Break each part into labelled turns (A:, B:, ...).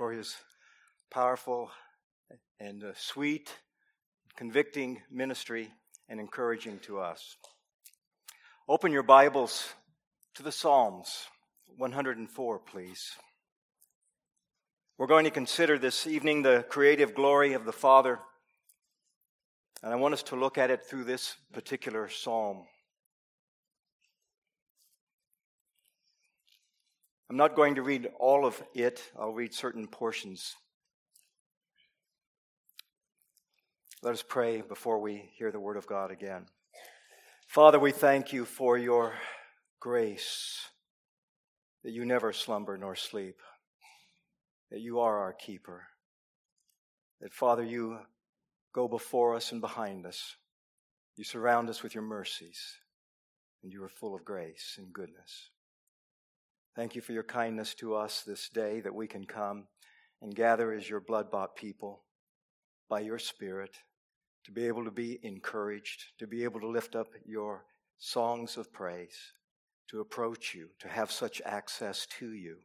A: for his powerful and uh, sweet, convicting ministry and encouraging to us. Open your Bibles to the Psalms 104, please. We're going to consider this evening the creative glory of the Father, and I want us to look at it through this particular psalm. I'm not going to read all of it, I'll read certain portions. Let us pray before we hear the word of God again. Father, we thank you for your grace, that you never slumber nor sleep, that you are our keeper, that, Father, you go before us and behind us. You surround us with your mercies, and you are full of grace and goodness. Thank you for your kindness to us this day that we can come and gather as your blood bought people by your Spirit to be able to be encouraged, to be able to lift up your songs of praise, to approach you, to have such access to you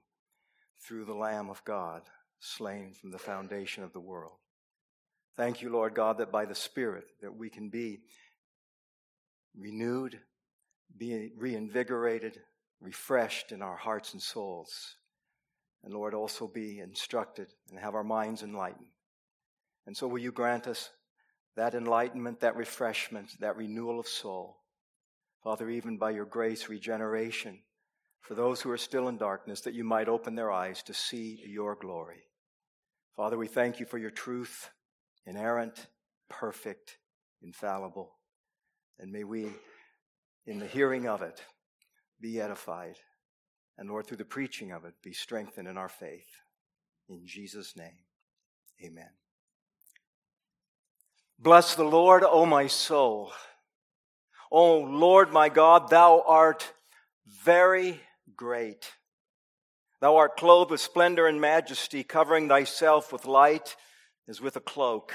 A: through the Lamb of God slain from the foundation of the world. Thank you, Lord God, that by the Spirit that we can be renewed, be reinvigorated, refreshed in our hearts and souls. And Lord, also be instructed and have our minds enlightened. And so will you grant us that enlightenment, that refreshment, that renewal of soul. Father, even by your grace, regeneration for those who are still in darkness, that you might open their eyes to see your glory. Father, we thank you for your truth, inerrant, perfect, infallible. And may we, in the hearing of it, be edified. And Lord, through the preaching of it, be strengthened in our faith. In Jesus' name, amen. Bless the Lord, O my soul. O Lord my God, thou art very great. Thou art clothed with splendor and majesty, covering thyself with light as with a cloak,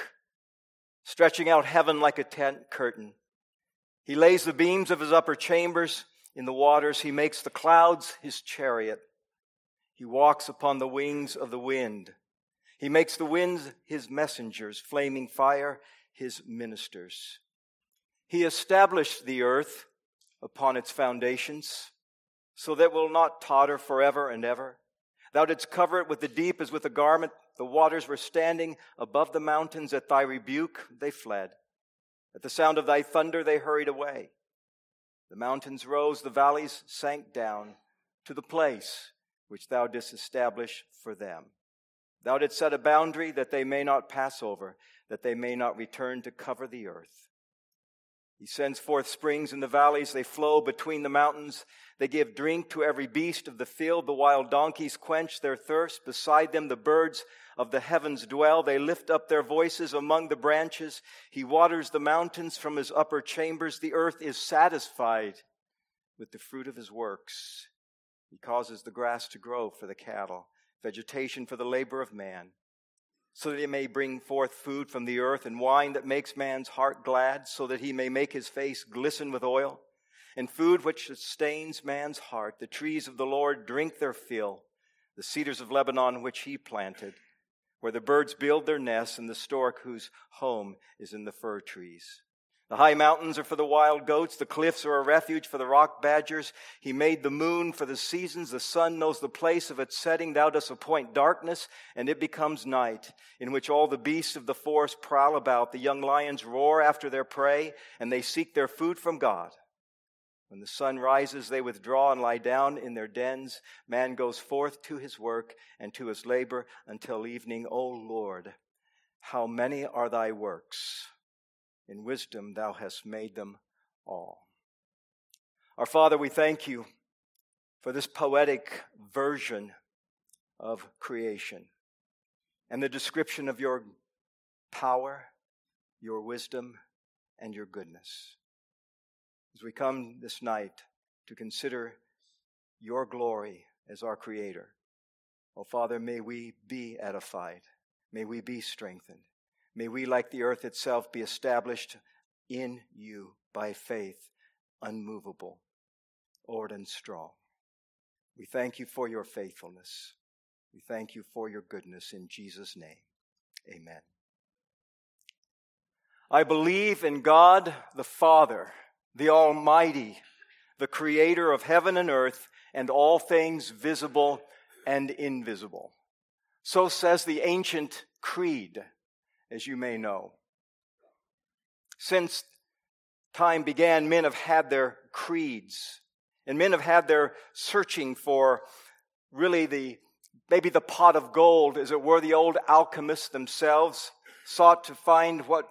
A: stretching out heaven like a tent curtain. He lays the beams of his upper chambers in the waters. He makes the clouds his chariot. He walks upon the wings of the wind. He makes the winds his messengers, flaming fire his ministers. He established the earth upon its foundations, so that it will not totter forever and ever. Thou didst cover it with the deep as with a garment. The waters were standing above the mountains. At thy rebuke, they fled. At the sound of thy thunder, they hurried away. The mountains rose, the valleys sank down to the place which thou didst establish for them. Thou didst set a boundary that they may not pass over, that they may not return to cover the earth. He sends forth springs in the valleys. They flow between the mountains. They give drink to every beast of the field. The wild donkeys quench their thirst. Beside them, the birds of the heavens dwell. They lift up their voices among the branches. He waters the mountains from his upper chambers. The earth is satisfied with the fruit of his works. He causes the grass to grow for the cattle, vegetation for the labor of man so that he may bring forth food from the earth and wine that makes man's heart glad, so that he may make his face glisten with oil, and food which sustains man's heart. The trees of the Lord drink their fill, the cedars of Lebanon which he planted, where the birds build their nests, and the stork whose home is in the fir trees. The high mountains are for the wild goats. The cliffs are a refuge for the rock badgers. He made the moon for the seasons. The sun knows the place of its setting. Thou dost appoint darkness, and it becomes night, in which all the beasts of the forest prowl about. The young lions roar after their prey, and they seek their food from God. When the sun rises, they withdraw and lie down in their dens. Man goes forth to his work and to his labor until evening. O Lord, how many are thy works? In wisdom, thou hast made them all. Our Father, we thank you for this poetic version of creation and the description of your power, your wisdom, and your goodness. As we come this night to consider your glory as our Creator, oh Father, may we be edified, may we be strengthened. May we, like the earth itself, be established in you by faith, unmovable, old and strong. We thank you for your faithfulness. We thank you for your goodness in Jesus' name. Amen. I believe in God the Father, the Almighty, the creator of heaven and earth and all things visible and invisible. So says the ancient creed, as you may know. Since time began, men have had their creeds, and men have had their searching for really the maybe the pot of gold, as it were, the old alchemists themselves sought to find what,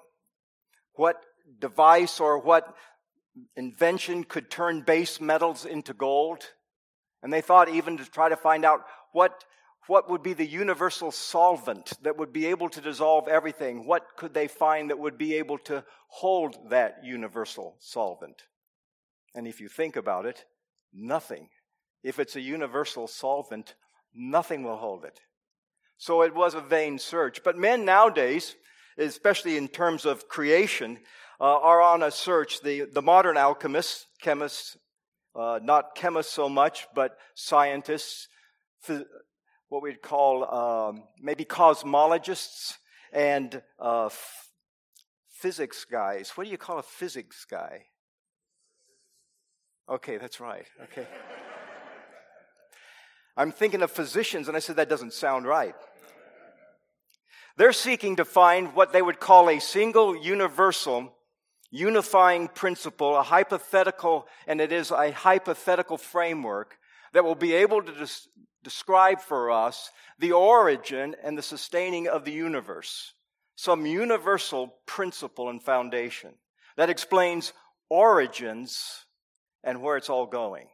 A: what device or what invention could turn base metals into gold. And they thought even to try to find out what, what would be the universal solvent that would be able to dissolve everything. What could they find that would be able to hold that universal solvent? And if you think about it, nothing. If it's a universal solvent, nothing will hold it. So it was a vain search. But men nowadays, especially in terms of creation, uh, are on a search. The, the modern alchemists, chemists, uh, not chemists so much, but scientists, what we'd call um, maybe cosmologists and uh, f- physics guys. What do you call a physics guy? Okay, that's right. Okay. I'm thinking of physicians, and I said, that doesn't sound right. They're seeking to find what they would call a single universal unifying principle, a hypothetical, and it is a hypothetical framework that will be able to des- describe for us the origin and the sustaining of the universe. Some universal principle and foundation that explains origins and where it's all going.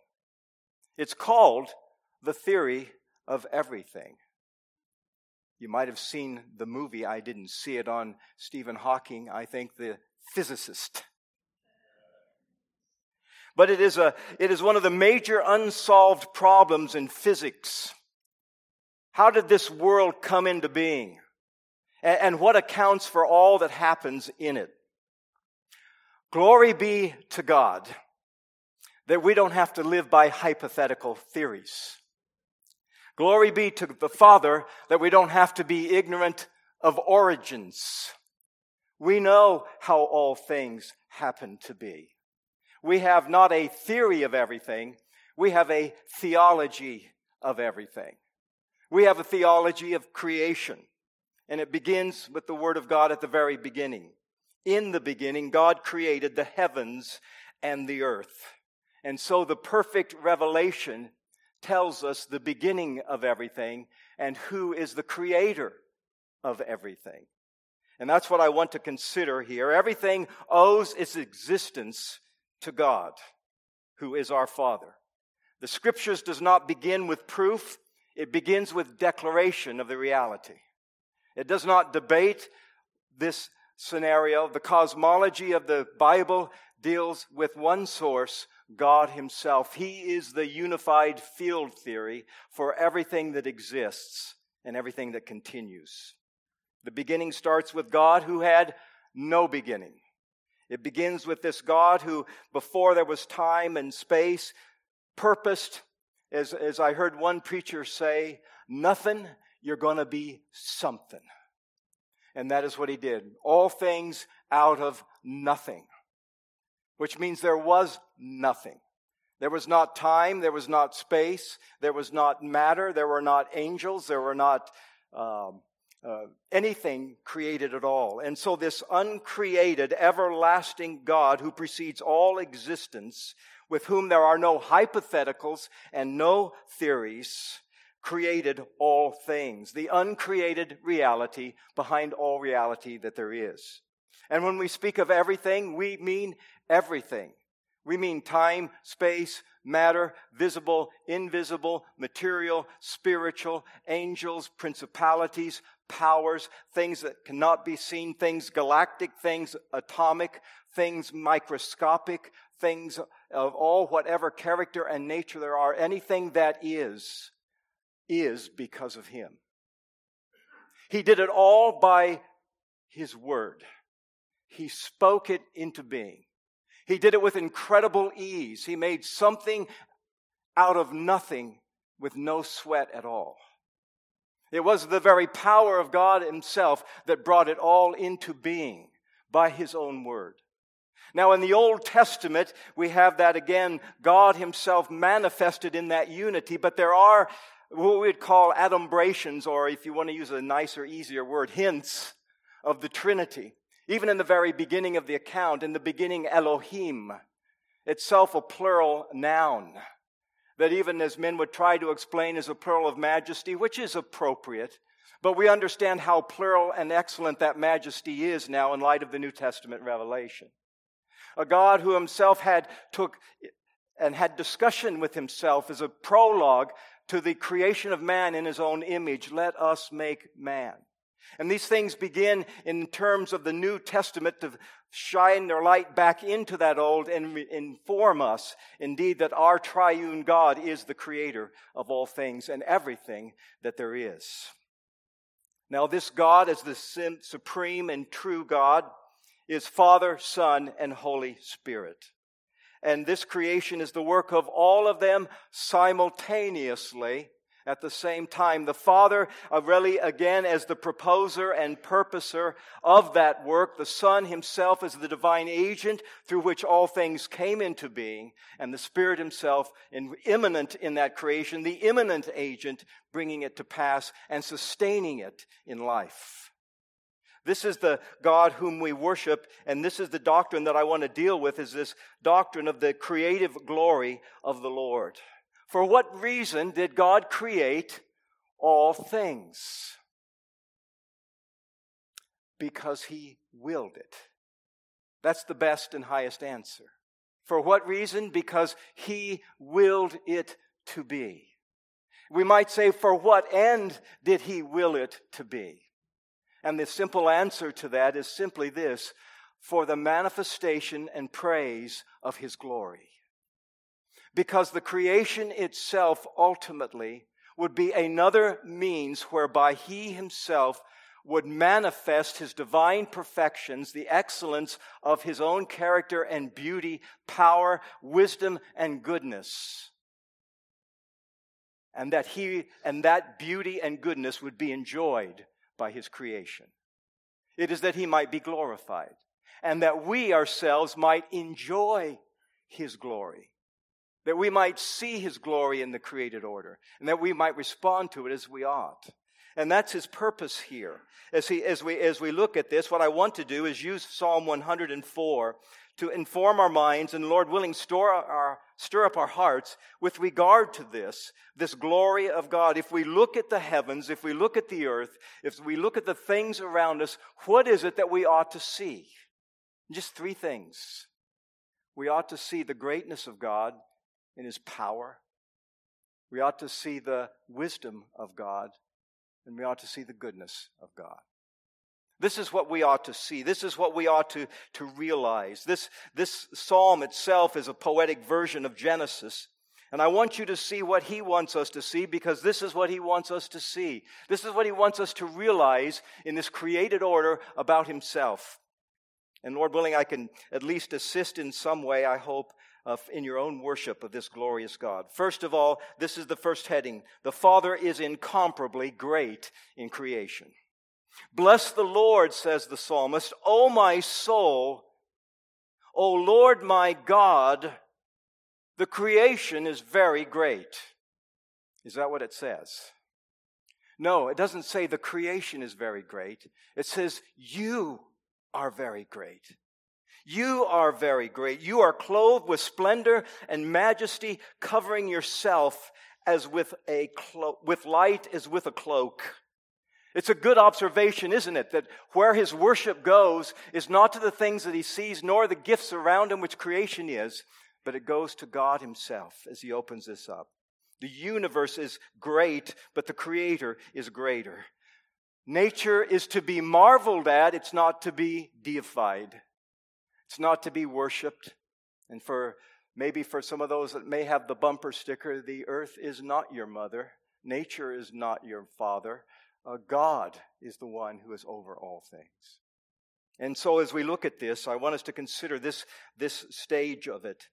A: It's called the theory of everything. You might have seen the movie, I didn't see it on Stephen Hawking, I think the physicist. But it is, a, it is one of the major unsolved problems in physics. How did this world come into being? And, and what accounts for all that happens in it? Glory be to God that we don't have to live by hypothetical theories. Glory be to the Father that we don't have to be ignorant of origins. We know how all things happen to be. We have not a theory of everything, we have a theology of everything. We have a theology of creation, and it begins with the Word of God at the very beginning. In the beginning, God created the heavens and the earth. And so the perfect revelation tells us the beginning of everything and who is the creator of everything. And that's what I want to consider here. Everything owes its existence to God, who is our Father. The scriptures does not begin with proof, it begins with declaration of the reality. It does not debate this scenario. The cosmology of the Bible deals with one source, God Himself. He is the unified field theory for everything that exists and everything that continues. The beginning starts with God who had no beginning. It begins with this God who, before there was time and space, purposed, as, as I heard one preacher say, nothing, you're going to be something. And that is what he did. All things out of nothing which means there was nothing. There was not time, there was not space, there was not matter, there were not angels, there were not um, uh, anything created at all. And so, this uncreated, everlasting God who precedes all existence, with whom there are no hypotheticals and no theories, created all things. The uncreated reality behind all reality that there is. And when we speak of everything, we mean everything. We mean time, space, matter, visible, invisible, material, spiritual, angels, principalities, powers, things that cannot be seen, things galactic, things atomic, things microscopic, things of all whatever character and nature there are. Anything that is, is because of Him. He did it all by His Word. He spoke it into being. He did it with incredible ease. He made something out of nothing with no sweat at all. It was the very power of God Himself that brought it all into being by His own word. Now, in the Old Testament, we have that again, God Himself manifested in that unity, but there are what we'd call adumbrations, or if you want to use a nicer, easier word, hints of the Trinity. Even in the very beginning of the account, in the beginning, Elohim, itself a plural noun, that even as men would try to explain as a plural of majesty, which is appropriate, but we understand how plural and excellent that majesty is now in light of the New Testament revelation. A God who himself had took and had discussion with himself as a prologue to the creation of man in his own image. Let us make man. And these things begin in terms of the New Testament to shine their light back into that old and inform us, indeed, that our triune God is the creator of all things and everything that there is. Now, this God, as the supreme and true God, is Father, Son, and Holy Spirit. And this creation is the work of all of them simultaneously at the same time. The Father, really, again, as the proposer and purposer of that work. The Son himself is the divine agent through which all things came into being. And the Spirit himself, in, immanent in that creation, the immanent agent, bringing it to pass and sustaining it in life. This is the God whom we worship, and this is the doctrine that I want to deal with is this doctrine of the creative glory of the Lord. For what reason did God create all things? Because he willed it. That's the best and highest answer. For what reason? Because he willed it to be. We might say, for what end did he will it to be? And the simple answer to that is simply this for the manifestation and praise of his glory because the creation itself ultimately would be another means whereby he himself would manifest his divine perfections, the excellence of his own character and beauty, power, wisdom, and goodness. And that he and that beauty and goodness would be enjoyed by his creation. It is that he might be glorified and that we ourselves might enjoy his glory that we might see his glory in the created order, and that we might respond to it as we ought. And that's his purpose here. As, he, as, we, as we look at this, what I want to do is use Psalm 104 to inform our minds and, Lord willing, store our, stir up our hearts with regard to this, this glory of God. If we look at the heavens, if we look at the earth, if we look at the things around us, what is it that we ought to see? Just three things. We ought to see the greatness of God in his power. We ought to see the wisdom of God, and we ought to see the goodness of God. This is what we ought to see. This is what we ought to, to realize. This, this psalm itself is a poetic version of Genesis. And I want you to see what he wants us to see because this is what he wants us to see. This is what he wants us to realize in this created order about himself. And Lord willing, I can at least assist in some way, I hope, uh, in your own worship of this glorious God. First of all, this is the first heading. The Father is incomparably great in creation. Bless the Lord, says the psalmist, O my soul, O Lord my God, the creation is very great. Is that what it says? No, it doesn't say the creation is very great. It says you are very great. You are very great. You are clothed with splendor and majesty, covering yourself as with a clo- with light as with a cloak. It's a good observation, isn't it, that where his worship goes is not to the things that he sees, nor the gifts around him, which creation is, but it goes to God himself as he opens this up. The universe is great, but the creator is greater. Nature is to be marveled at, it's not to be deified. It's not to be worshiped. And for maybe for some of those that may have the bumper sticker, the earth is not your mother, nature is not your father. Uh, God is the one who is over all things. And so as we look at this, I want us to consider this, this stage of it.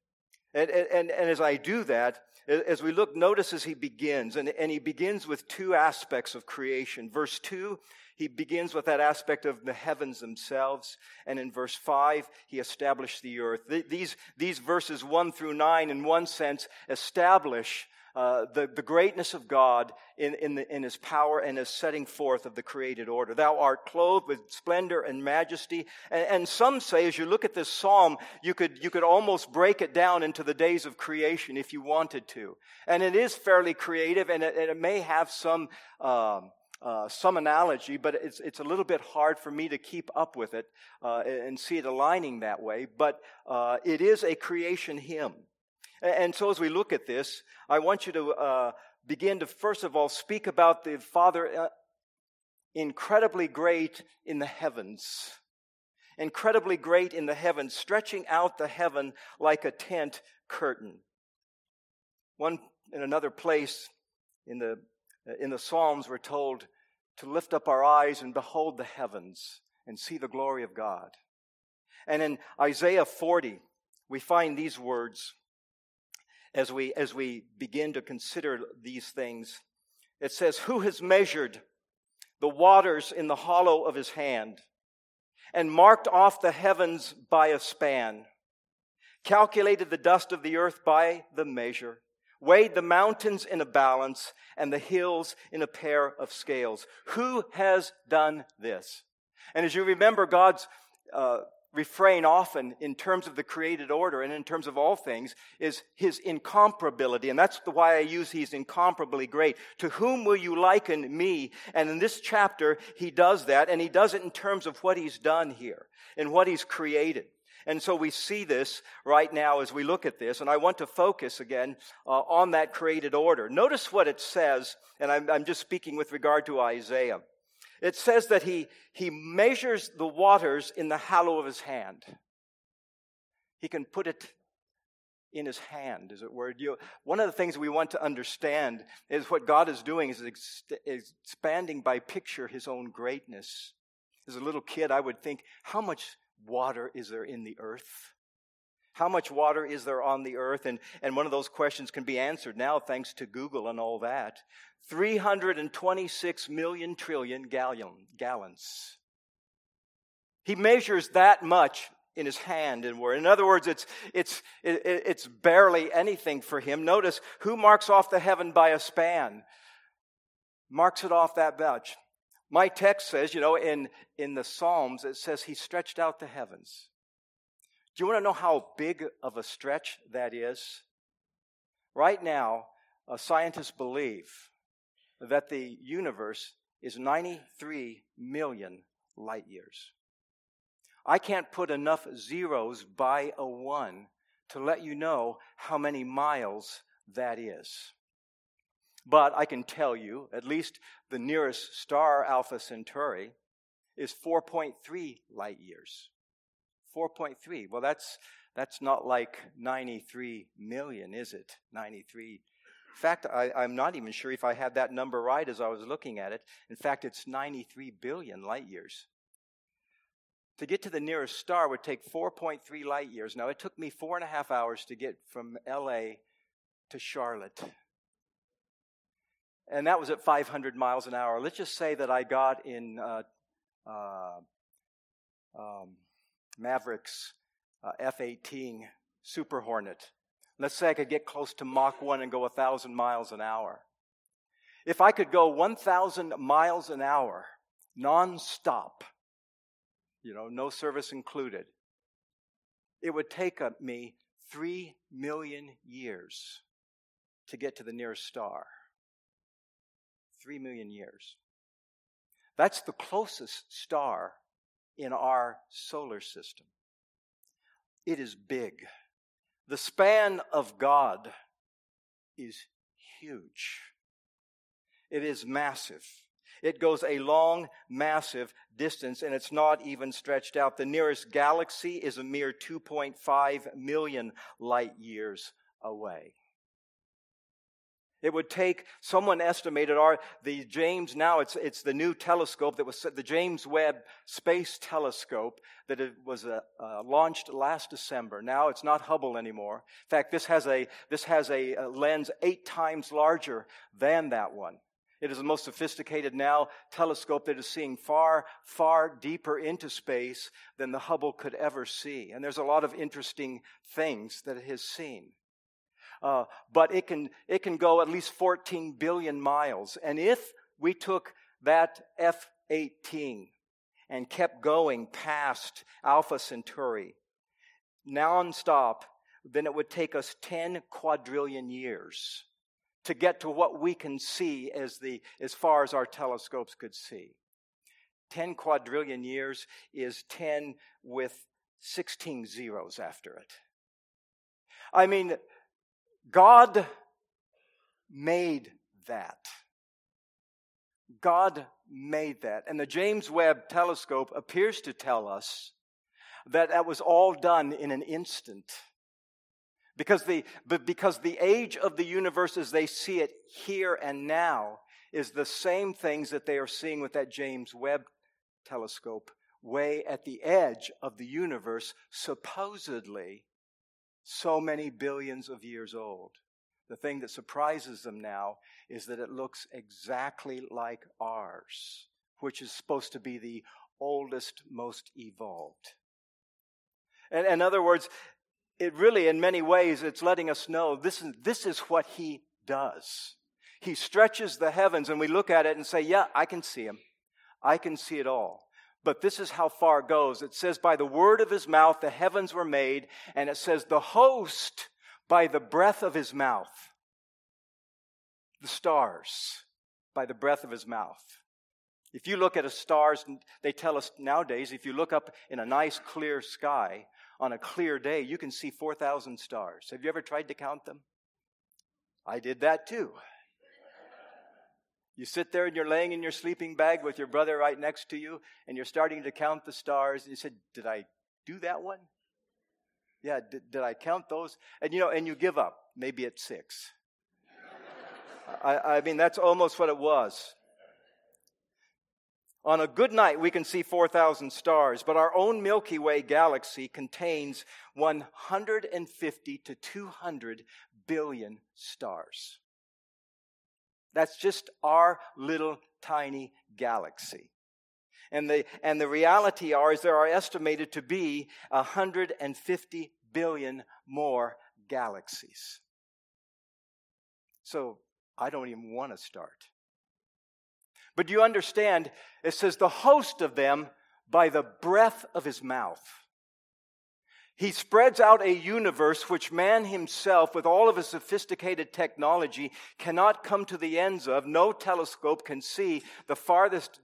A: And, and, and as I do that, as we look, notice as he begins, and, and he begins with two aspects of creation. Verse 2, he begins with that aspect of the heavens themselves. And in verse 5, he established the earth. These, these verses 1 through 9, in one sense, establish uh, the, the greatness of God in, in, the, in his power and his setting forth of the created order. Thou art clothed with splendor and majesty. And, and some say, as you look at this psalm, you could, you could almost break it down into the days of creation if you wanted to. And it is fairly creative, and it, and it may have some. Um, uh, some analogy, but it's, it's a little bit hard for me to keep up with it uh, and see it aligning that way. But uh, it is a creation hymn. And so as we look at this, I want you to uh, begin to first of all speak about the Father uh, incredibly great in the heavens. Incredibly great in the heavens, stretching out the heaven like a tent curtain. One in another place in the in the Psalms we're told to lift up our eyes and behold the heavens and see the glory of God. And in Isaiah 40, we find these words as we, as we begin to consider these things. It says, Who has measured the waters in the hollow of his hand and marked off the heavens by a span, calculated the dust of the earth by the measure, weighed the mountains in a balance and the hills in a pair of scales? Who has done this? And as you remember, God's uh, refrain often in terms of the created order and in terms of all things is his incomparability. And that's why I use he's incomparably great. To whom will you liken me? And in this chapter, he does that, and he does it in terms of what he's done here and what he's created. And so we see this right now as we look at this, and I want to focus again uh, on that created order. Notice what it says, and I'm, I'm just speaking with regard to Isaiah. It says that he, he measures the waters in the hollow of his hand. He can put it in his hand, as it were. You, one of the things we want to understand is what God is doing is ex- expanding by picture his own greatness. As a little kid, I would think, how much water is there in the earth? How much water is there on the earth? And, and one of those questions can be answered now thanks to Google and all that. 326 million trillion gallon, gallons. He measures that much in his hand and word. In other words, it's, it's, it, it's barely anything for him. Notice who marks off the heaven by a span? Marks it off that much. My text says, you know, in, in the Psalms, it says he stretched out the heavens. Do you want to know how big of a stretch that is? Right now, uh, scientists believe that the universe is 93 million light years. I can't put enough zeros by a one to let you know how many miles that is. But I can tell you, at least the nearest star, Alpha Centauri, is 4.3 light years. 4.3. Well, that's, that's not like 93 million, is it? 93 in fact, I, am not even sure if I had that number right as I was looking at it. In fact, it's 93 billion light years. To get to the nearest star would take 4.3 light years. Now, it took me four and a half hours to get from LA to Charlotte. And that was at 500 miles an hour. Let's just say that I got in uh, uh, um, Maverick's uh, F 18 Super Hornet Let's say I could get close to Mach 1 and go 1,000 miles an hour. If I could go 1,000 miles an hour, nonstop, you know, no service included, it would take me 3 million years to get to the nearest star. 3 million years. That's the closest star in our solar system. It is big. The span of God is huge. It is massive. It goes a long, massive distance, and it's not even stretched out. The nearest galaxy is a mere 2.5 million light years away. It would take, someone estimated our, the James, now it's, it's the new telescope that was, the James Webb Space Telescope that was uh, uh, launched last December. Now it's not Hubble anymore. In fact, this has a, this has a, a lens eight times larger than that one. It is the most sophisticated now telescope that is seeing far, far deeper into space than the Hubble could ever see. And there's a lot of interesting things that it has seen. Uh, but it can, it can go at least 14 billion miles. And if we took that F 18 and kept going past Alpha Centauri nonstop, then it would take us 10 quadrillion years to get to what we can see as, the, as far as our telescopes could see. 10 quadrillion years is 10 with 16 zeros after it. I mean, God made that. God made that. And the James Webb telescope appears to tell us that that was all done in an instant. Because the, because the age of the universe as they see it here and now is the same things that they are seeing with that James Webb telescope way at the edge of the universe, supposedly so many billions of years old. The thing that surprises them now is that it looks exactly like ours, which is supposed to be the oldest, most evolved. And in other words, it really, in many ways, it's letting us know this is, this is what he does. He stretches the heavens, and we look at it and say, Yeah, I can see him. I can see it all. But this is how far it goes. It says, By the word of his mouth the heavens were made, and it says, The host by the breath of his mouth. The stars by the breath of his mouth. If you look at the stars, they tell us nowadays, if you look up in a nice clear sky, on a clear day, you can see 4,000 stars. Have you ever tried to count them? I did that too. You sit there and you're laying in your sleeping bag with your brother right next to you, and you're starting to count the stars. And you said, Did I do that one? Yeah, did, did I count those? And you know, and you give up, maybe at six. I, I mean, that's almost what it was. On a good night, we can see 4,000 stars, but our own Milky Way galaxy contains 150 to 200 billion stars. That's just our little tiny galaxy. And the, and the reality are, is there are estimated to be 150 billion more galaxies. So I don't even want to start. But you understand? It says the host of them by the breath of his mouth. He spreads out a universe which man himself, with all of his sophisticated technology, cannot come to the ends of. No telescope can see the farthest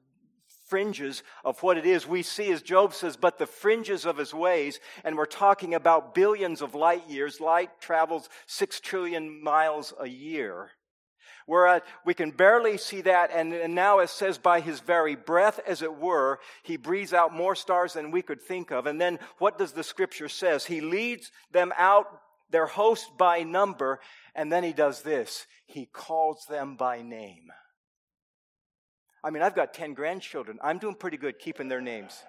A: fringes of what it is we see, as Job says, but the fringes of his ways. And we're talking about billions of light years. Light travels six trillion miles a year. Whereas we can barely see that, and, and now it says by his very breath, as it were, he breathes out more stars than we could think of. And then what does the scripture says? He leads them out, their host by number, and then he does this. He calls them by name. I mean, I've got 10 grandchildren. I'm doing pretty good keeping their names.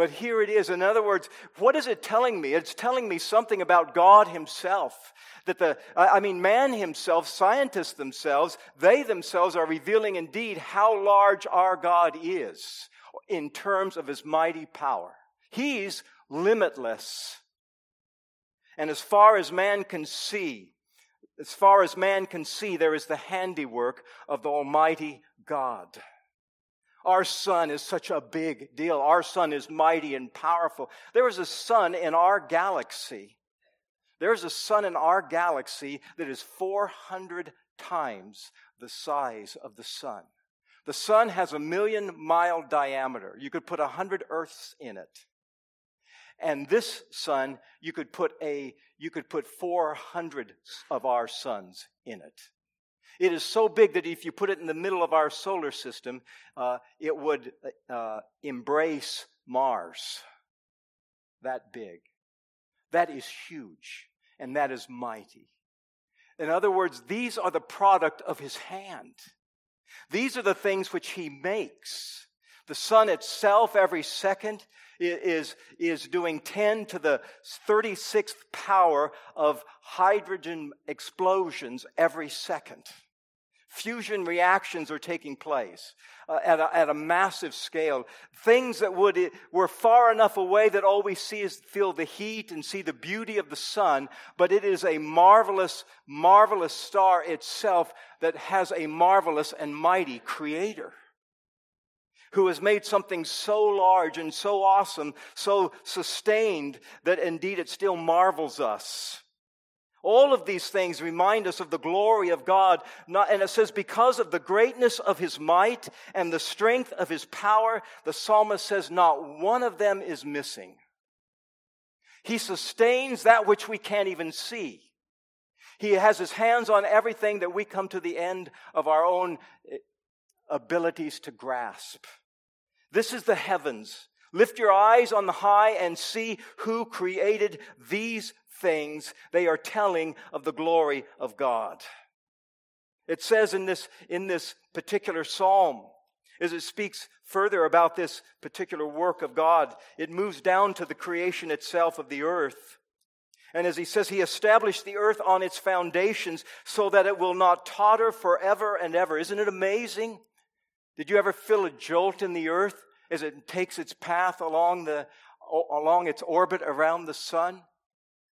A: But here it is. In other words, what is it telling me? It's telling me something about God Himself. That the, I mean, man himself, scientists themselves, they themselves are revealing indeed how large our God is in terms of His mighty power. He's limitless. And as far as man can see, as far as man can see, there is the handiwork of the Almighty God. Our sun is such a big deal. Our sun is mighty and powerful. There is a sun in our galaxy. There's a sun in our galaxy that is 400 times the size of the sun. The sun has a million mile diameter. You could put a hundred Earths in it. And this sun, you could put a, you could put 400 of our suns in it. It is so big that if you put it in the middle of our solar system, uh, it would uh, embrace Mars. That big. That is huge, and that is mighty. In other words, these are the product of his hand. These are the things which he makes. The sun itself, every second, is, is doing 10 to the 36th power of hydrogen explosions every second. Fusion reactions are taking place uh, at, a, at a massive scale. Things that would, were far enough away that all we see is feel the heat and see the beauty of the sun, but it is a marvelous, marvelous star itself that has a marvelous and mighty creator who has made something so large and so awesome, so sustained that indeed it still marvels us. All of these things remind us of the glory of God. and it says, because of the greatness of his might and the strength of his power, the psalmist says, not one of them is missing. He sustains that which we can't even see. He has his hands on everything that we come to the end of our own eh, abilities to grasp. This is the heavens. Lift your eyes on the high and see who created these things. They are telling of the glory of God. It says in this, in this particular psalm, as it speaks further about this particular work of God, it moves down to the creation itself of the earth. And as he says, he established the earth on its foundations so that it will not totter forever and ever. Isn't it amazing? Did you ever feel a jolt in the earth as it takes its path along, the, along its orbit around the sun?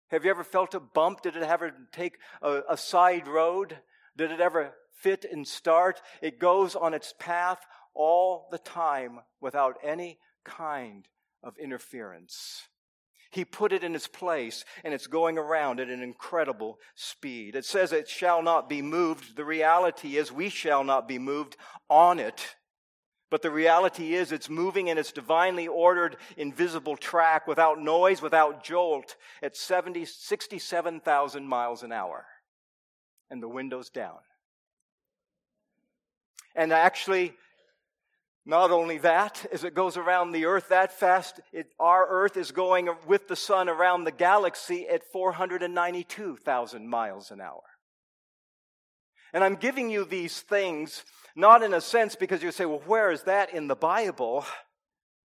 A: Have you ever felt a bump? Did it ever take a, a side road? Did it ever fit and start? It goes on its path all the time without any kind of interference. He put it in its place and it's going around at an incredible speed. It says it shall not be moved. The reality is we shall not be moved on it. But the reality is, it's moving in its divinely ordered, invisible track without noise, without jolt, at 70, 67,000 miles an hour. And the window's down. And actually, not only that, as it goes around the earth that fast, it, our earth is going with the sun around the galaxy at 492,000 miles an hour. And I'm giving you these things not in a sense because you say, well, where is that in the Bible?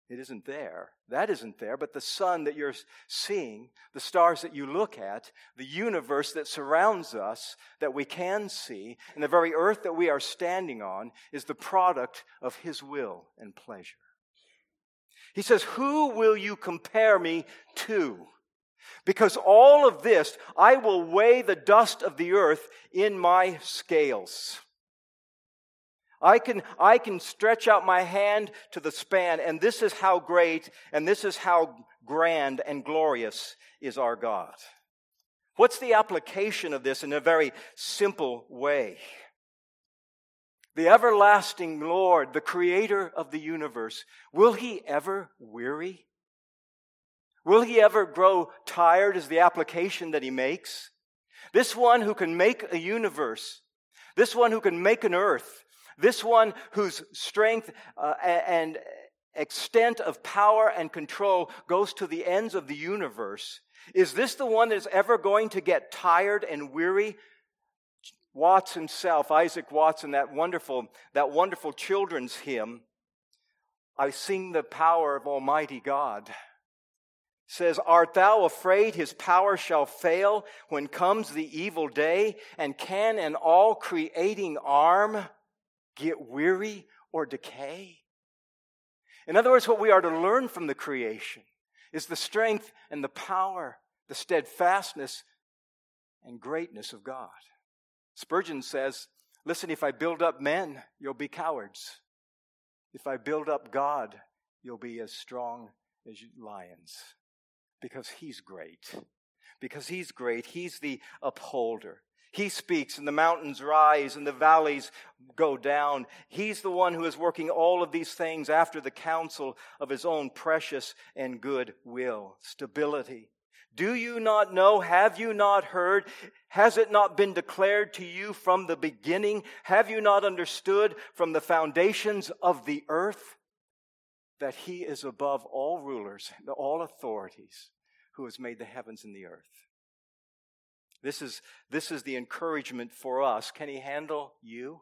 A: It isn't there. That isn't there. But the sun that you're seeing, the stars that you look at, the universe that surrounds us that we can see, and the very earth that we are standing on is the product of His will and pleasure. He says, Who will you compare me to? Because all of this, I will weigh the dust of the earth in my scales. I can, I can stretch out my hand to the span, and this is how great and this is how grand and glorious is our God. What's the application of this in a very simple way? The everlasting Lord, the creator of the universe, will he ever weary? Will he ever grow tired is the application that he makes. This one who can make a universe, this one who can make an earth, this one whose strength uh, and extent of power and control goes to the ends of the universe. Is this the one that's ever going to get tired and weary? Watts himself, Isaac Watts, in that wonderful, that wonderful children's hymn, I sing the power of Almighty God says, Art thou afraid his power shall fail when comes the evil day? And can an all creating arm get weary or decay? In other words, what we are to learn from the creation is the strength and the power, the steadfastness and greatness of God. Spurgeon says, Listen, if I build up men, you'll be cowards. If I build up God, you'll be as strong as lions because he's great. Because he's great. He's the upholder. He speaks and the mountains rise and the valleys go down. He's the one who is working all of these things after the counsel of his own precious and good will. Stability. Do you not know? Have you not heard? Has it not been declared to you from the beginning? Have you not understood from the foundations of the earth that he is above all rulers, all authorities, who has made the heavens and the earth. This is, this is the encouragement for us. Can he handle you?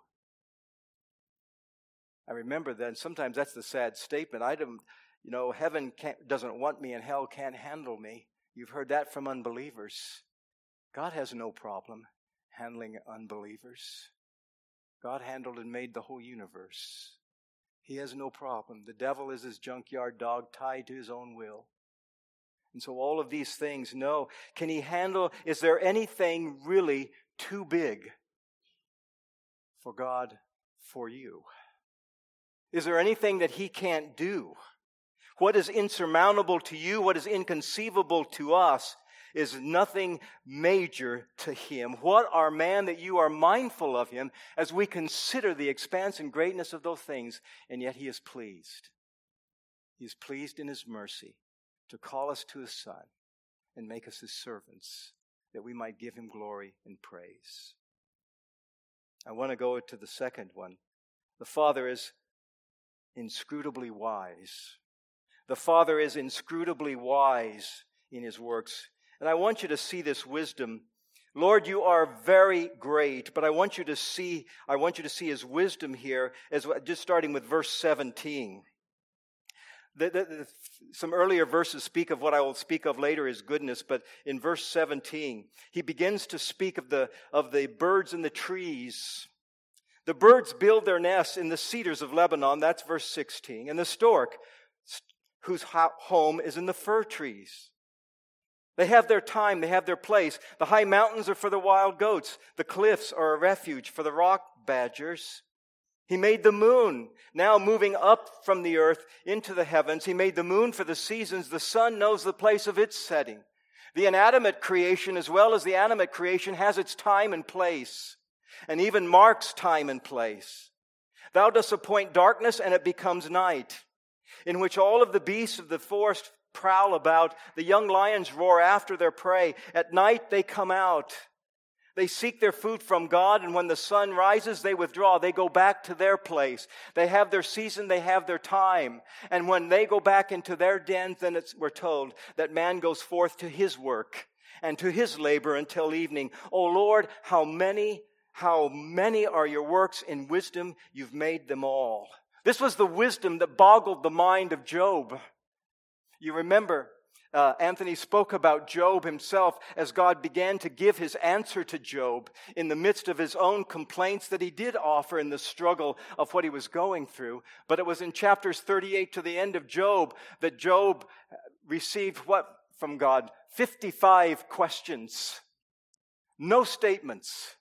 A: I remember that sometimes that's the sad statement. I don't, you know, heaven doesn't want me and hell can't handle me. You've heard that from unbelievers. God has no problem handling unbelievers. God handled and made the whole universe. He has no problem. The devil is his junkyard dog tied to his own will. And so all of these things, no. Can he handle, is there anything really too big for God for you? Is there anything that he can't do? What is insurmountable to you, what is inconceivable to us, is nothing major to him. What are man that you are mindful of him as we consider the expanse and greatness of those things, and yet he is pleased. He is pleased in his mercy to call us to his son and make us his servants that we might give him glory and praise. I want to go to the second one. The Father is inscrutably wise. The Father is inscrutably wise in his works. And I want you to see this wisdom. Lord, you are very great, but I want you to see, I want you to see his wisdom here as just starting with verse 17. The, the, the, some earlier verses speak of what I will speak of later as goodness, but in verse 17, he begins to speak of the, of the birds and the trees. The birds build their nests in the cedars of Lebanon, that's verse 16, and the stork whose home is in the fir trees. They have their time, they have their place. The high mountains are for the wild goats, the cliffs are a refuge for the rock badgers. He made the moon, now moving up from the earth into the heavens. He made the moon for the seasons. The sun knows the place of its setting. The inanimate creation, as well as the animate creation, has its time and place, and even marks time and place. Thou dost appoint darkness, and it becomes night in which all of the beasts of the forest prowl about. The young lions roar after their prey. At night they come out. They seek their food from God, and when the sun rises, they withdraw. They go back to their place. They have their season, they have their time. And when they go back into their dens, then we're told that man goes forth to his work and to his labor until evening. Oh Lord, how many, how many are your works in wisdom? You've made them all. This was the wisdom that boggled the mind of Job. You remember, uh, Anthony spoke about Job himself as God began to give his answer to Job in the midst of his own complaints that he did offer in the struggle of what he was going through. But it was in chapters 38 to the end of Job that Job received what from God? 55 questions. No statements,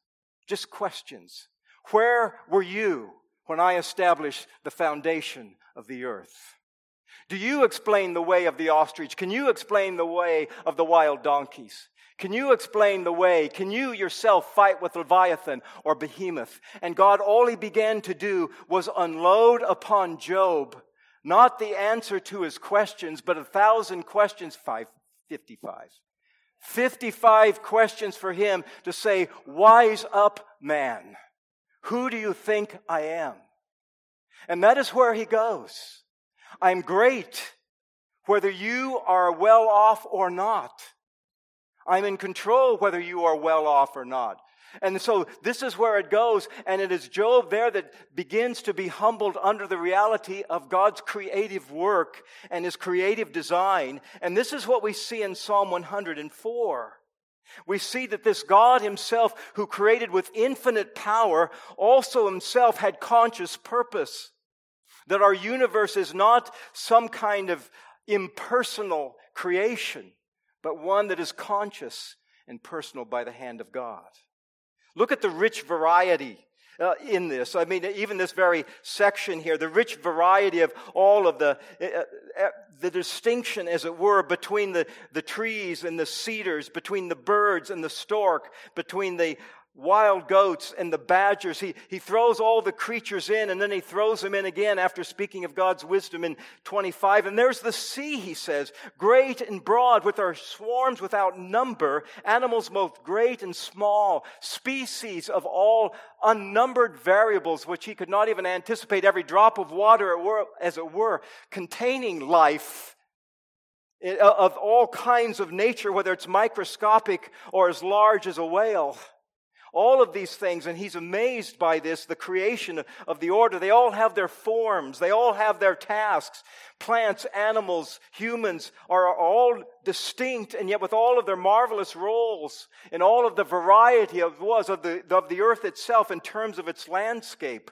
A: just questions. Where were you? when I established the foundation of the earth? Do you explain the way of the ostrich? Can you explain the way of the wild donkeys? Can you explain the way? Can you yourself fight with Leviathan or Behemoth? And God, all he began to do was unload upon Job not the answer to his questions, but a thousand questions, five, 55. 55 questions for him to say, wise up man. Who do you think I am? And that is where he goes. I'm great, whether you are well off or not. I'm in control whether you are well off or not. And so this is where it goes, and it is Job there that begins to be humbled under the reality of God's creative work and his creative design. And this is what we see in Psalm 104. We see that this God himself, who created with infinite power, also himself had conscious purpose. That our universe is not some kind of impersonal creation, but one that is conscious and personal by the hand of God. Look at the rich variety uh, in this. I mean, even this very section here, the rich variety of all of the, uh, uh, the distinction, as it were, between the, the trees and the cedars, between the birds and the stork, between the wild goats and the badgers. He, he throws all the creatures in and then he throws them in again after speaking of God's wisdom in 25. And there's the sea, he says, great and broad with our swarms without number, animals both great and small, species of all unnumbered variables which he could not even anticipate every drop of water as it were, containing life eh, of all kinds of nature, whether it's microscopic or as large as a whale. All of these things, and he's amazed by this, the creation of the order. They all have their forms. They all have their tasks. Plants, animals, humans are all distinct, and yet with all of their marvelous roles and all of the variety of was of the, of the earth itself in terms of its landscape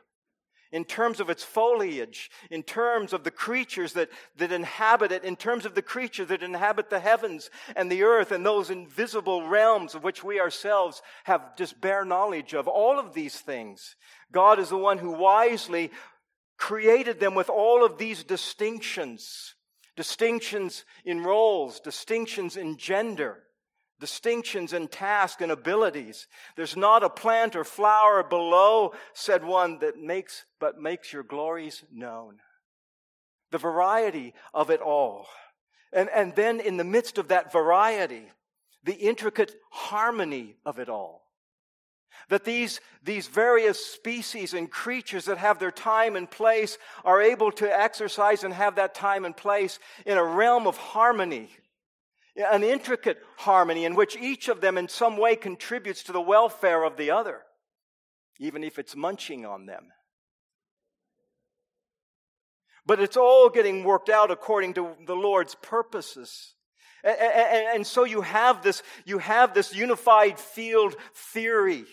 A: in terms of its foliage, in terms of the creatures that, that inhabit it, in terms of the creatures that inhabit the heavens and the earth and those invisible realms of which we ourselves have just bare knowledge of. All of these things. God is the one who wisely created them with all of these distinctions. Distinctions in roles, distinctions in gender distinctions in task and abilities. There's not a plant or flower below, said one, that makes, but makes your glories known. The variety of it all. And, and then in the midst of that variety, the intricate harmony of it all. That these, these various species and creatures that have their time and place are able to exercise and have that time and place in a realm of harmony an intricate harmony in which each of them in some way contributes to the welfare of the other, even if it's munching on them. But it's all getting worked out according to the Lord's purposes. And, so you have this, you have this unified field theory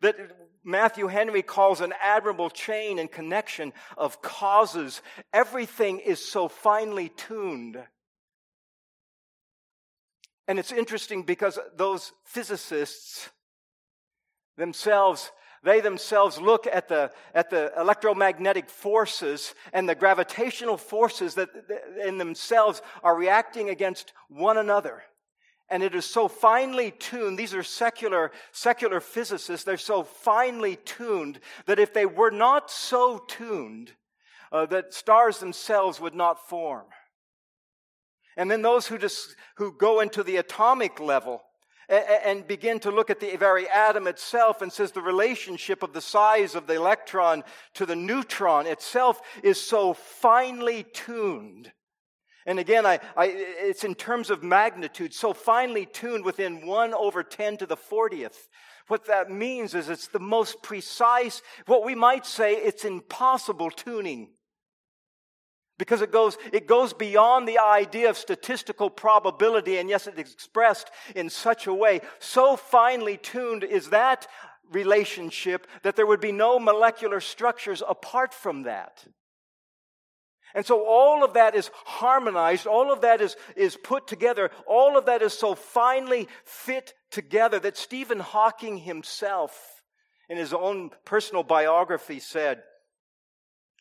A: that Matthew Henry calls an admirable chain and connection of causes. Everything is so finely tuned and it's interesting because those physicists themselves, they themselves look at the, at the electromagnetic forces and the gravitational forces that in themselves are reacting against one another. And it is so finely tuned. These are secular, secular physicists. They're so finely tuned that if they were not so tuned, uh, that stars themselves would not form. And then those who, just, who go into the atomic level and begin to look at the very atom itself and says the relationship of the size of the electron to the neutron itself is so finely tuned. And again, I, I, it's in terms of magnitude, so finely tuned within 1 over 10 to the 40th. What that means is it's the most precise, what we might say, it's impossible tuning. Because it goes, it goes beyond the idea of statistical probability, and yes, it's expressed in such a way. So finely tuned is that relationship that there would be no molecular structures apart from that. And so all of that is harmonized, all of that is, is put together, all of that is so finely fit together that Stephen Hawking himself, in his own personal biography, said,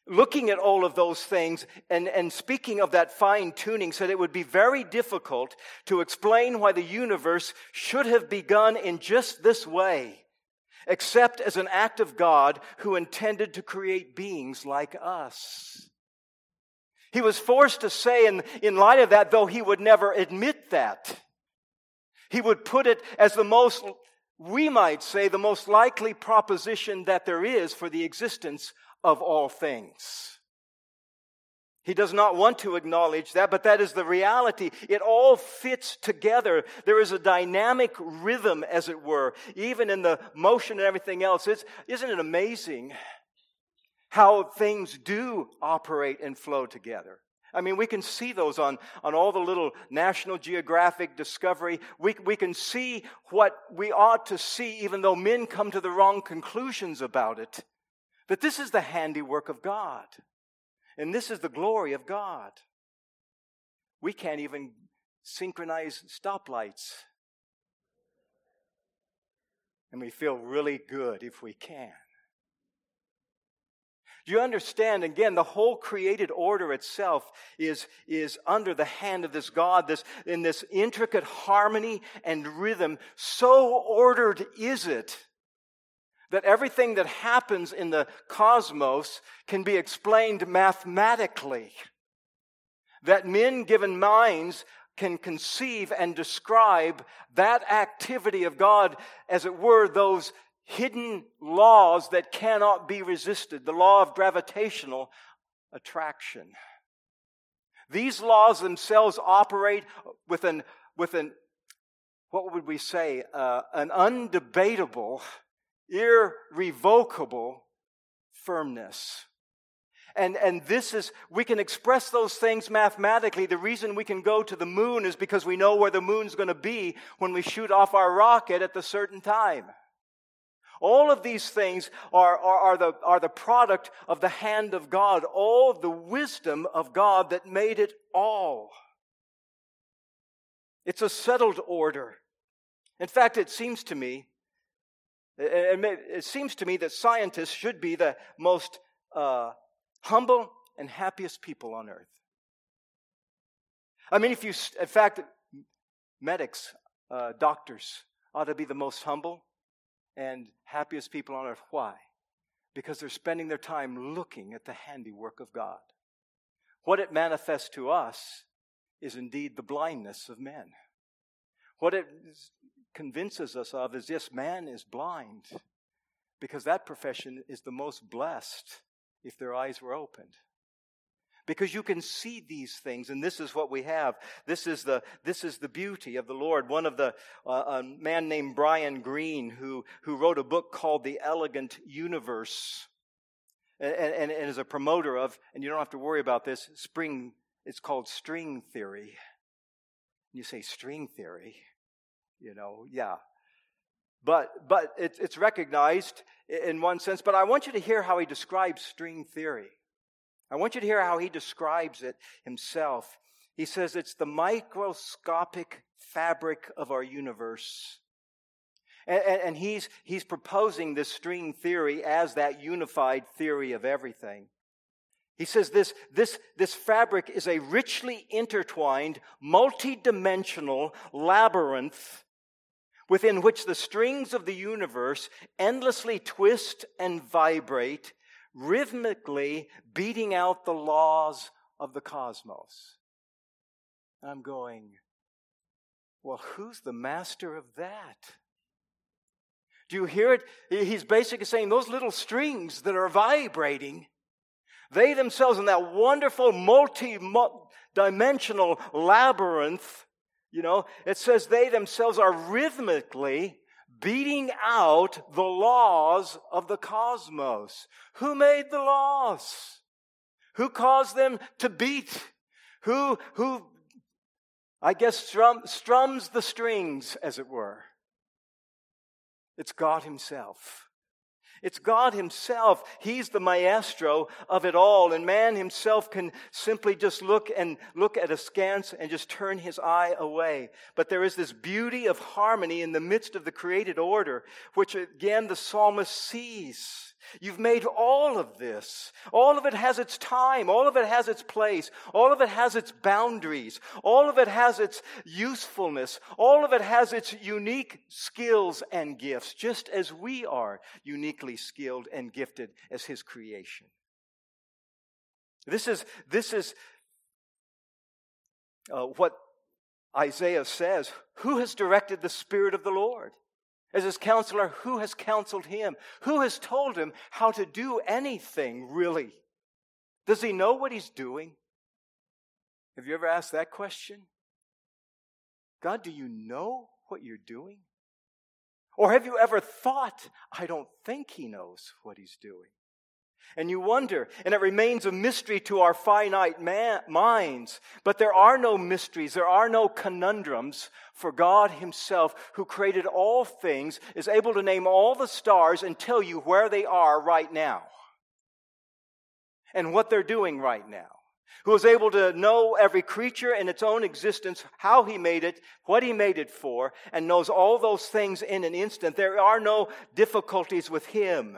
A: looking at all of those things and, and speaking of that fine tuning said it would be very difficult to explain why the universe should have begun in just this way, except as an act of God who intended to create beings like us. He was forced to say, in, in light of that, though he would never admit that, he would put it as the most, we might say, the most likely proposition that there is for the existence of all things. He does not want to acknowledge that, but that is the reality. It all fits together. There is a dynamic rhythm, as it were, even in the motion and everything else. It's, isn't it amazing how things do operate and flow together? I mean, we can see those on, on all the little National Geographic discovery. We, we can see what we ought to see, even though men come to the wrong conclusions about it. That this is the handiwork of God. And this is the glory of God. We can't even synchronize stoplights. And we feel really good if we can. Do you understand? Again, the whole created order itself is, is under the hand of this God, this, in this intricate harmony and rhythm. So ordered is it that everything that happens in the cosmos can be explained mathematically. That men given minds can conceive and describe that activity of God, as it were, those hidden laws that cannot be resisted, the law of gravitational attraction. These laws themselves operate with an, with an what would we say, uh, an undebatable, irrevocable firmness. And, and this is, we can express those things mathematically. The reason we can go to the moon is because we know where the moon's going to be when we shoot off our rocket at the certain time. All of these things are, are, are, the, are the product of the hand of God, all the wisdom of God that made it all. It's a settled order. In fact, it seems to me, it seems to me that scientists should be the most uh, humble and happiest people on earth. I mean, if you, in fact, medics, uh, doctors ought to be the most humble and happiest people on earth. Why? Because they're spending their time looking at the handiwork of God. What it manifests to us is indeed the blindness of men. What it convinces us of is yes, man is blind, because that profession is the most blessed if their eyes were opened. Because you can see these things and this is what we have. This is the this is the beauty of the lord. One of the uh, a man named brian greene who who wrote a book called the elegant universe and, and, and is a promoter of and you don't have to worry about this spring it's called string theory. You say string theory you know yeah but but it's, it's recognized in one sense but i want you to hear how he describes string theory I want you to hear how he describes it himself. He says it's the microscopic fabric of our universe. And, and, and, he's, he's proposing this string theory as that unified theory of everything. He says this, this, this fabric is a richly intertwined, multidimensional labyrinth within which the strings of the universe endlessly twist and vibrate rhythmically beating out the laws of the cosmos. I'm going, well, who's the master of that? Do you hear it? He's basically saying those little strings that are vibrating, they themselves in that wonderful multi dimensional labyrinth, you know, it says they themselves are rhythmically beating out the laws of the cosmos. Who made the laws? Who caused them to beat? Who, who, I guess, strum, strums the strings, as it were? It's God Himself. It's God Himself. He's the maestro of it all. And man himself can simply just look and look at askance and just turn his eye away. But there is this beauty of harmony in the midst of the created order, which again the psalmist sees. You've made all of this. All of it has its time. All of it has its place. All of it has its boundaries. All of it has its usefulness. All of it has its unique skills and gifts, just as we are uniquely skilled and gifted as His creation. This is, this is uh, what Isaiah says. Who has directed the Spirit of the Lord? As his counselor, who has counseled him? Who has told him how to do anything, really? Does he know what he's doing? Have you ever asked that question? God, do you know what you're doing? Or have you ever thought, I don't think he knows what he's doing? And you wonder, and it remains a mystery to our finite minds. But there are no mysteries, there are no conundrums, for God Himself, who created all things, is able to name all the stars and tell you where they are right now and what they're doing right now. Who is able to know every creature in its own existence, how he made it, what he made it for, and knows all those things in an instant. There are no difficulties with him.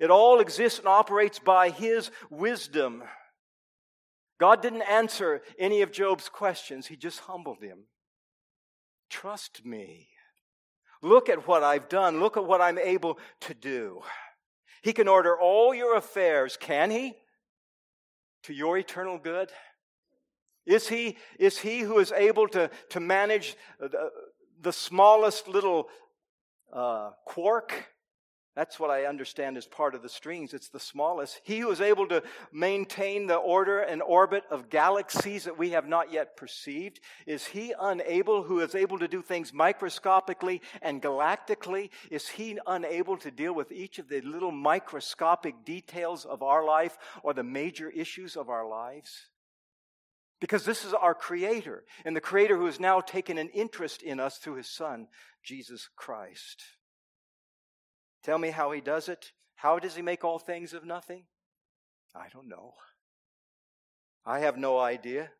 A: It all exists and operates by His wisdom. God didn't answer any of Job's questions, He just humbled him. Trust me. Look at what I've done. Look at what I'm able to do. He can order all your affairs, can He? To your eternal good? Is He, is he who is able to, to manage the, the smallest little uh, quark That's what I understand as part of the strings. It's the smallest. He who is able to maintain the order and orbit of galaxies that we have not yet perceived, is he unable, who is able to do things microscopically and galactically, is he unable to deal with each of the little microscopic details of our life or the major issues of our lives? Because this is our Creator, and the Creator who has now taken an interest in us through His Son, Jesus Christ. Tell me how he does it. How does he make all things of nothing? I don't know. I have no idea.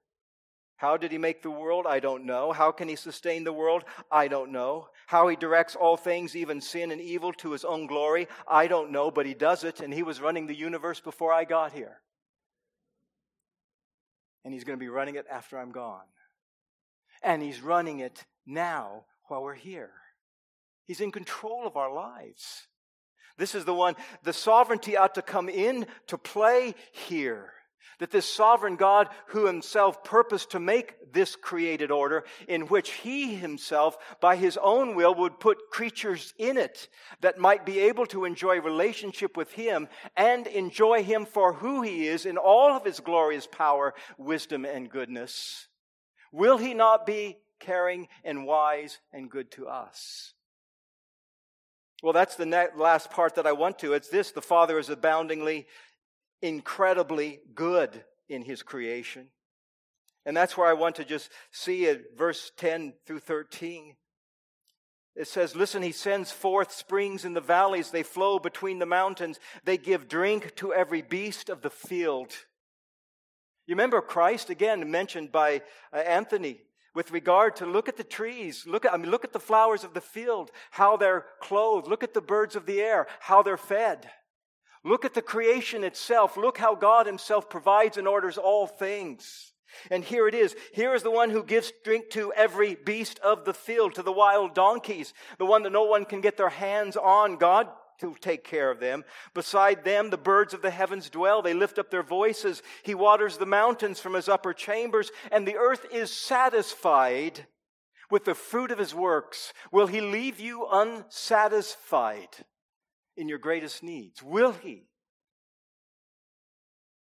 A: How did he make the world? I don't know. How can he sustain the world? I don't know. How he directs all things, even sin and evil, to his own glory? I don't know, but he does it, and he was running the universe before I got here. And he's going to be running it after I'm gone. And he's running it now while we're here. He's in control of our lives. This is the one, the sovereignty ought to come in to play here. That this sovereign God, who himself purposed to make this created order, in which he himself, by his own will, would put creatures in it that might be able to enjoy relationship with him and enjoy him for who he is in all of his glorious power, wisdom, and goodness. Will he not be caring and wise and good to us? Well, that's the last part that I want to. It's this the Father is aboundingly, incredibly good in his creation. And that's where I want to just see it, verse 10 through 13. It says, Listen, he sends forth springs in the valleys, they flow between the mountains, they give drink to every beast of the field. You remember Christ, again mentioned by uh, Anthony, with regard to look at the trees, look at, I mean, look at the flowers of the field, how they're clothed, look at the birds of the air, how they're fed. Look at the creation itself. Look how God Himself provides and orders all things. And here it is. Here is the one who gives drink to every beast of the field, to the wild donkeys, the one that no one can get their hands on. God to take care of them. Beside them, the birds of the heavens dwell. They lift up their voices. He waters the mountains from his upper chambers, and the earth is satisfied with the fruit of his works. Will he leave you unsatisfied in your greatest needs? Will he?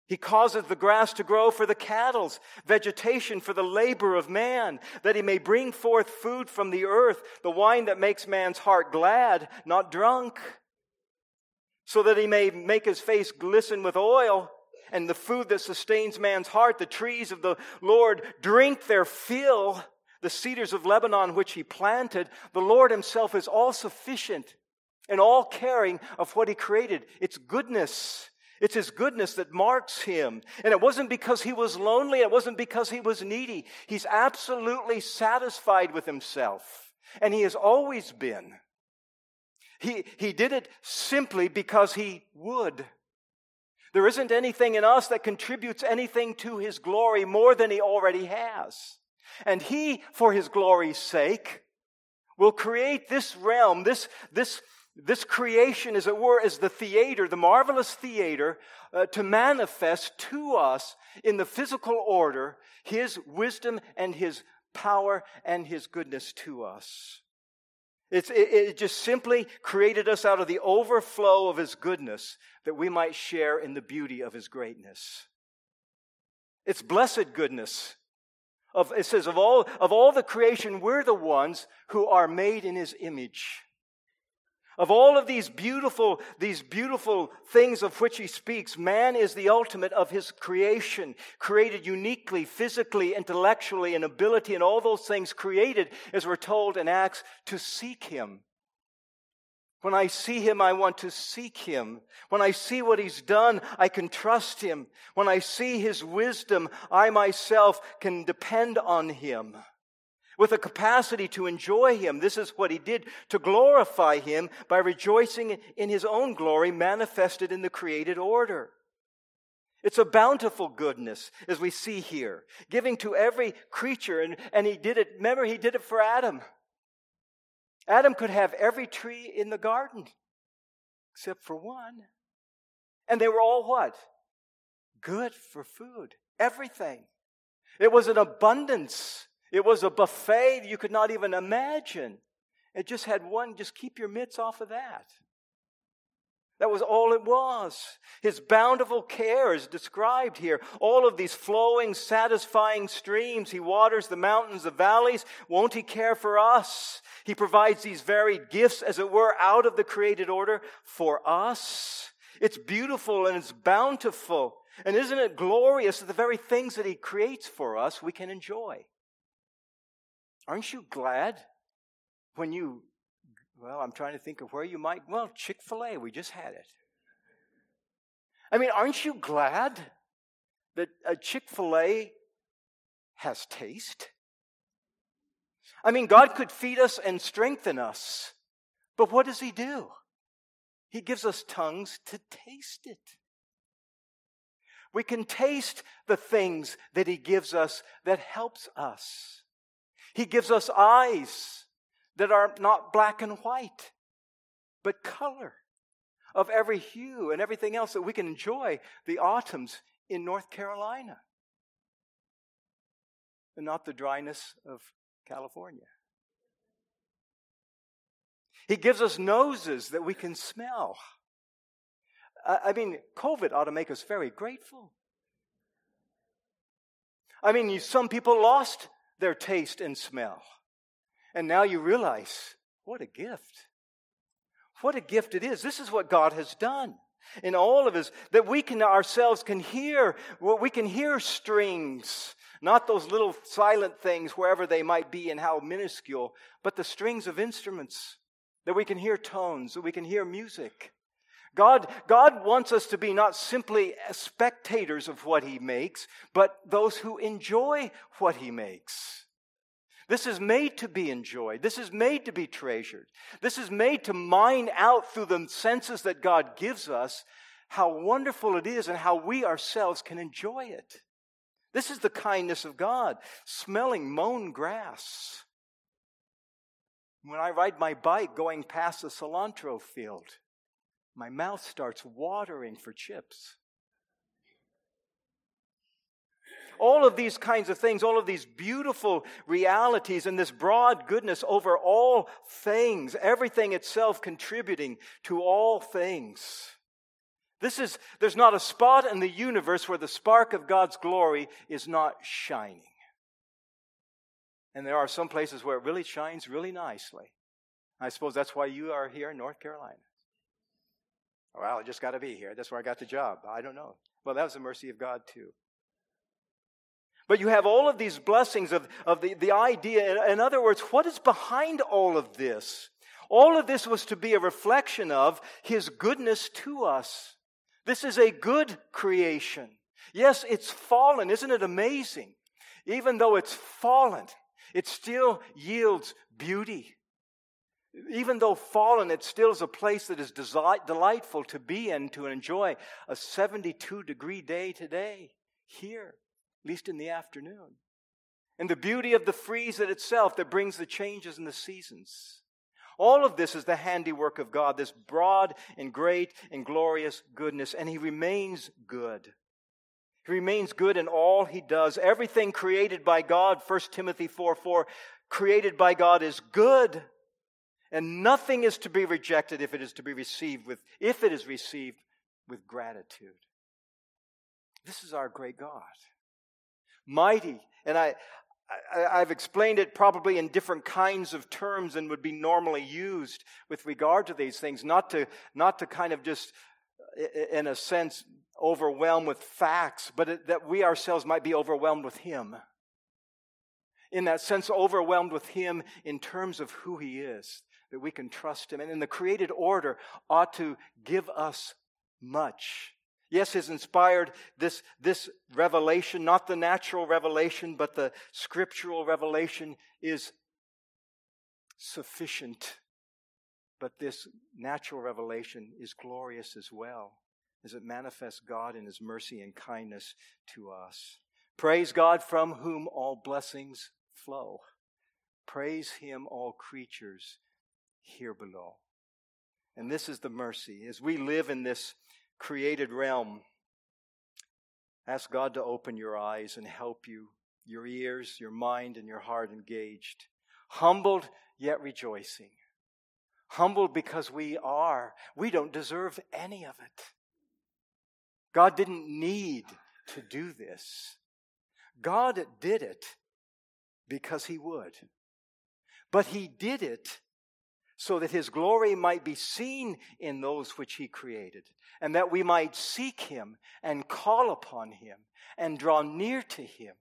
A: He causes the grass to grow for the cattle, vegetation for the labor of man, that he may bring forth food from the earth, the wine that makes man's heart glad, not drunk so that he may make his face glisten with oil and the food that sustains man's heart. The trees of the Lord drink their fill. The cedars of Lebanon, which he planted, the Lord himself is all sufficient and all caring of what he created. It's goodness. It's his goodness that marks him. And it wasn't because he was lonely. It wasn't because he was needy. He's absolutely satisfied with himself. And he has always been. He, he did it simply because he would. There isn't anything in us that contributes anything to his glory more than he already has. And he, for his glory's sake, will create this realm, this, this, this creation, as it were, as the theater, the marvelous theater, uh, to manifest to us in the physical order his wisdom and his power and his goodness to us. It, it just simply created us out of the overflow of His goodness that we might share in the beauty of His greatness. It's blessed goodness. Of, it says, of all, of all the creation, we're the ones who are made in His image. Of all of these beautiful, these beautiful things of which he speaks, man is the ultimate of his creation, created uniquely, physically, intellectually, and ability, and all those things created, as we're told in Acts, to seek him. When I see him, I want to seek him. When I see what he's done, I can trust him. When I see his wisdom, I myself can depend on him with a capacity to enjoy Him. This is what He did to glorify Him by rejoicing in His own glory manifested in the created order. It's a bountiful goodness, as we see here, giving to every creature. And, and He did it, remember, He did it for Adam. Adam could have every tree in the garden, except for one. And they were all what? Good for food. Everything. It was an abundance. It was a buffet you could not even imagine. It just had one, just keep your mitts off of that. That was all it was. His bountiful care is described here. All of these flowing, satisfying streams. He waters the mountains, the valleys. Won't He care for us? He provides these varied gifts, as it were, out of the created order for us. It's beautiful and it's bountiful. And isn't it glorious that the very things that He creates for us we can enjoy? Aren't you glad when you well, I'm trying to think of where you might. Well, Chick fil A, we just had it. I mean, aren't you glad that a Chick fil A has taste? I mean, God could feed us and strengthen us, but what does He do? He gives us tongues to taste it. We can taste the things that He gives us that helps us. He gives us eyes that are not black and white, but color of every hue and everything else that we can enjoy the autumns in North Carolina and not the dryness of California. He gives us noses that we can smell. I mean, COVID ought to make us very grateful. I mean, some people lost their taste and smell. And now you realize what a gift. What a gift it is. This is what God has done in all of us that we can ourselves can hear we can hear strings not those little silent things wherever they might be and how minuscule but the strings of instruments that we can hear tones that we can hear music god god wants us to be not simply spectators of what he makes but those who enjoy what he makes this is made to be enjoyed. This is made to be treasured. This is made to mine out through the senses that God gives us how wonderful it is and how we ourselves can enjoy it. This is the kindness of God, smelling mown grass. When I ride my bike going past the cilantro field, my mouth starts watering for chips. all of these kinds of things, all of these beautiful realities and this broad goodness over all things, everything itself contributing to all things. This is, there's not a spot in the universe where the spark of God's glory is not shining. And there are some places where it really shines really nicely. I suppose that's why you are here in North Carolina. Well, I just got to be here. That's where I got the job. I don't know. Well, that was the mercy of God, too. But you have all of these blessings of, of the, the idea. In other words, what is behind all of this? All of this was to be a reflection of His goodness to us. This is a good creation. Yes, it's fallen. Isn't it amazing? Even though it's fallen, it still yields beauty. Even though fallen, it still is a place that is delightful to be in, to enjoy a 72 degree day today, here at least in the afternoon. And the beauty of the freeze in itself that brings the changes in the seasons. All of this is the handiwork of God, this broad and great and glorious goodness, and He remains good. He remains good in all He does. Everything created by God, 1 Timothy 4 4, created by God is good. And nothing is to be rejected if it is to be received with, if it is received with gratitude. This is our great God mighty. And I, I, have explained it probably in different kinds of terms than would be normally used with regard to these things, not to, not to kind of just, in a sense, overwhelm with facts, but it, that we ourselves might be overwhelmed with Him. In that sense, overwhelmed with Him in terms of who He is, that we can trust Him. And in the created order ought to give us much Yes, has inspired this, this revelation, not the natural revelation, but the scriptural revelation is sufficient. But this natural revelation is glorious as well, as it manifests God in His mercy and kindness to us. Praise God from whom all blessings flow. Praise Him, all creatures here below. And this is the mercy. As we live in this created realm. Ask God to open your eyes and help you, your ears, your mind, and your heart engaged. Humbled yet rejoicing. Humbled because we are. We don't deserve any of it. God didn't need to do this. God did it because He would. But He did it so that His glory might be seen in those which He created, and that we might seek Him and call upon Him and draw near to Him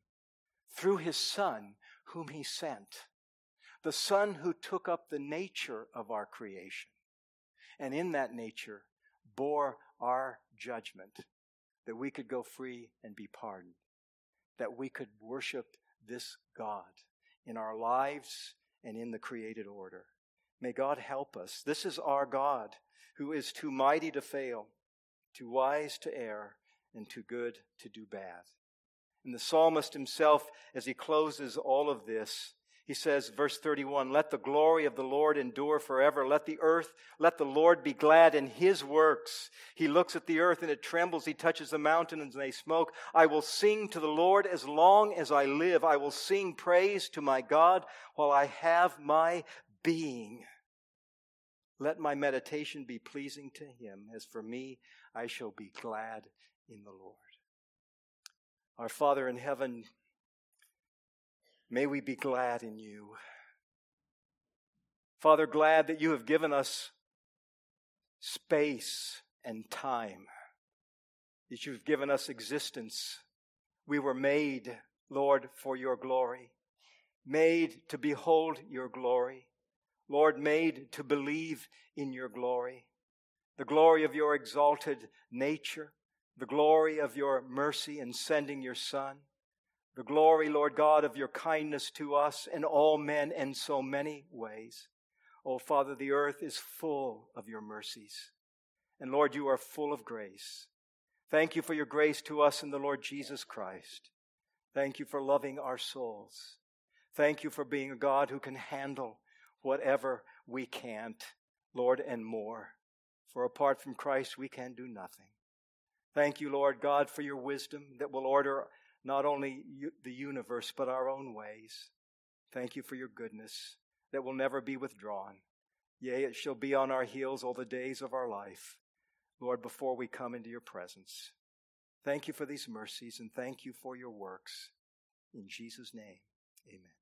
A: through His Son, whom He sent. The Son who took up the nature of our creation, and in that nature bore our judgment, that we could go free and be pardoned, that we could worship this God in our lives and in the created order. May God help us. This is our God who is too mighty to fail, too wise to err, and too good to do bad. And the psalmist himself, as he closes all of this, he says, verse 31, let the glory of the Lord endure forever. Let the earth, let the Lord be glad in his works. He looks at the earth and it trembles. He touches the mountains and they smoke. I will sing to the Lord as long as I live. I will sing praise to my God while I have my being. Let my meditation be pleasing to him. As for me, I shall be glad in the Lord. Our Father in heaven, may we be glad in you. Father, glad that you have given us space and time, that you've given us existence. We were made, Lord, for your glory, made to behold your glory. Lord, made to believe in your glory, the glory of your exalted nature, the glory of your mercy in sending your Son, the glory, Lord God, of your kindness to us and all men in so many ways. Oh, Father, the earth is full of your mercies. And Lord, you are full of grace. Thank you for your grace to us in the Lord Jesus Christ. Thank you for loving our souls. Thank you for being a God who can handle whatever we can't, Lord, and more. For apart from Christ, we can do nothing. Thank you, Lord God, for your wisdom that will order not only the universe, but our own ways. Thank you for your goodness that will never be withdrawn. Yea, it shall be on our heels all the days of our life, Lord, before we come into your presence. Thank you for these mercies and thank you for your works. In Jesus' name, amen.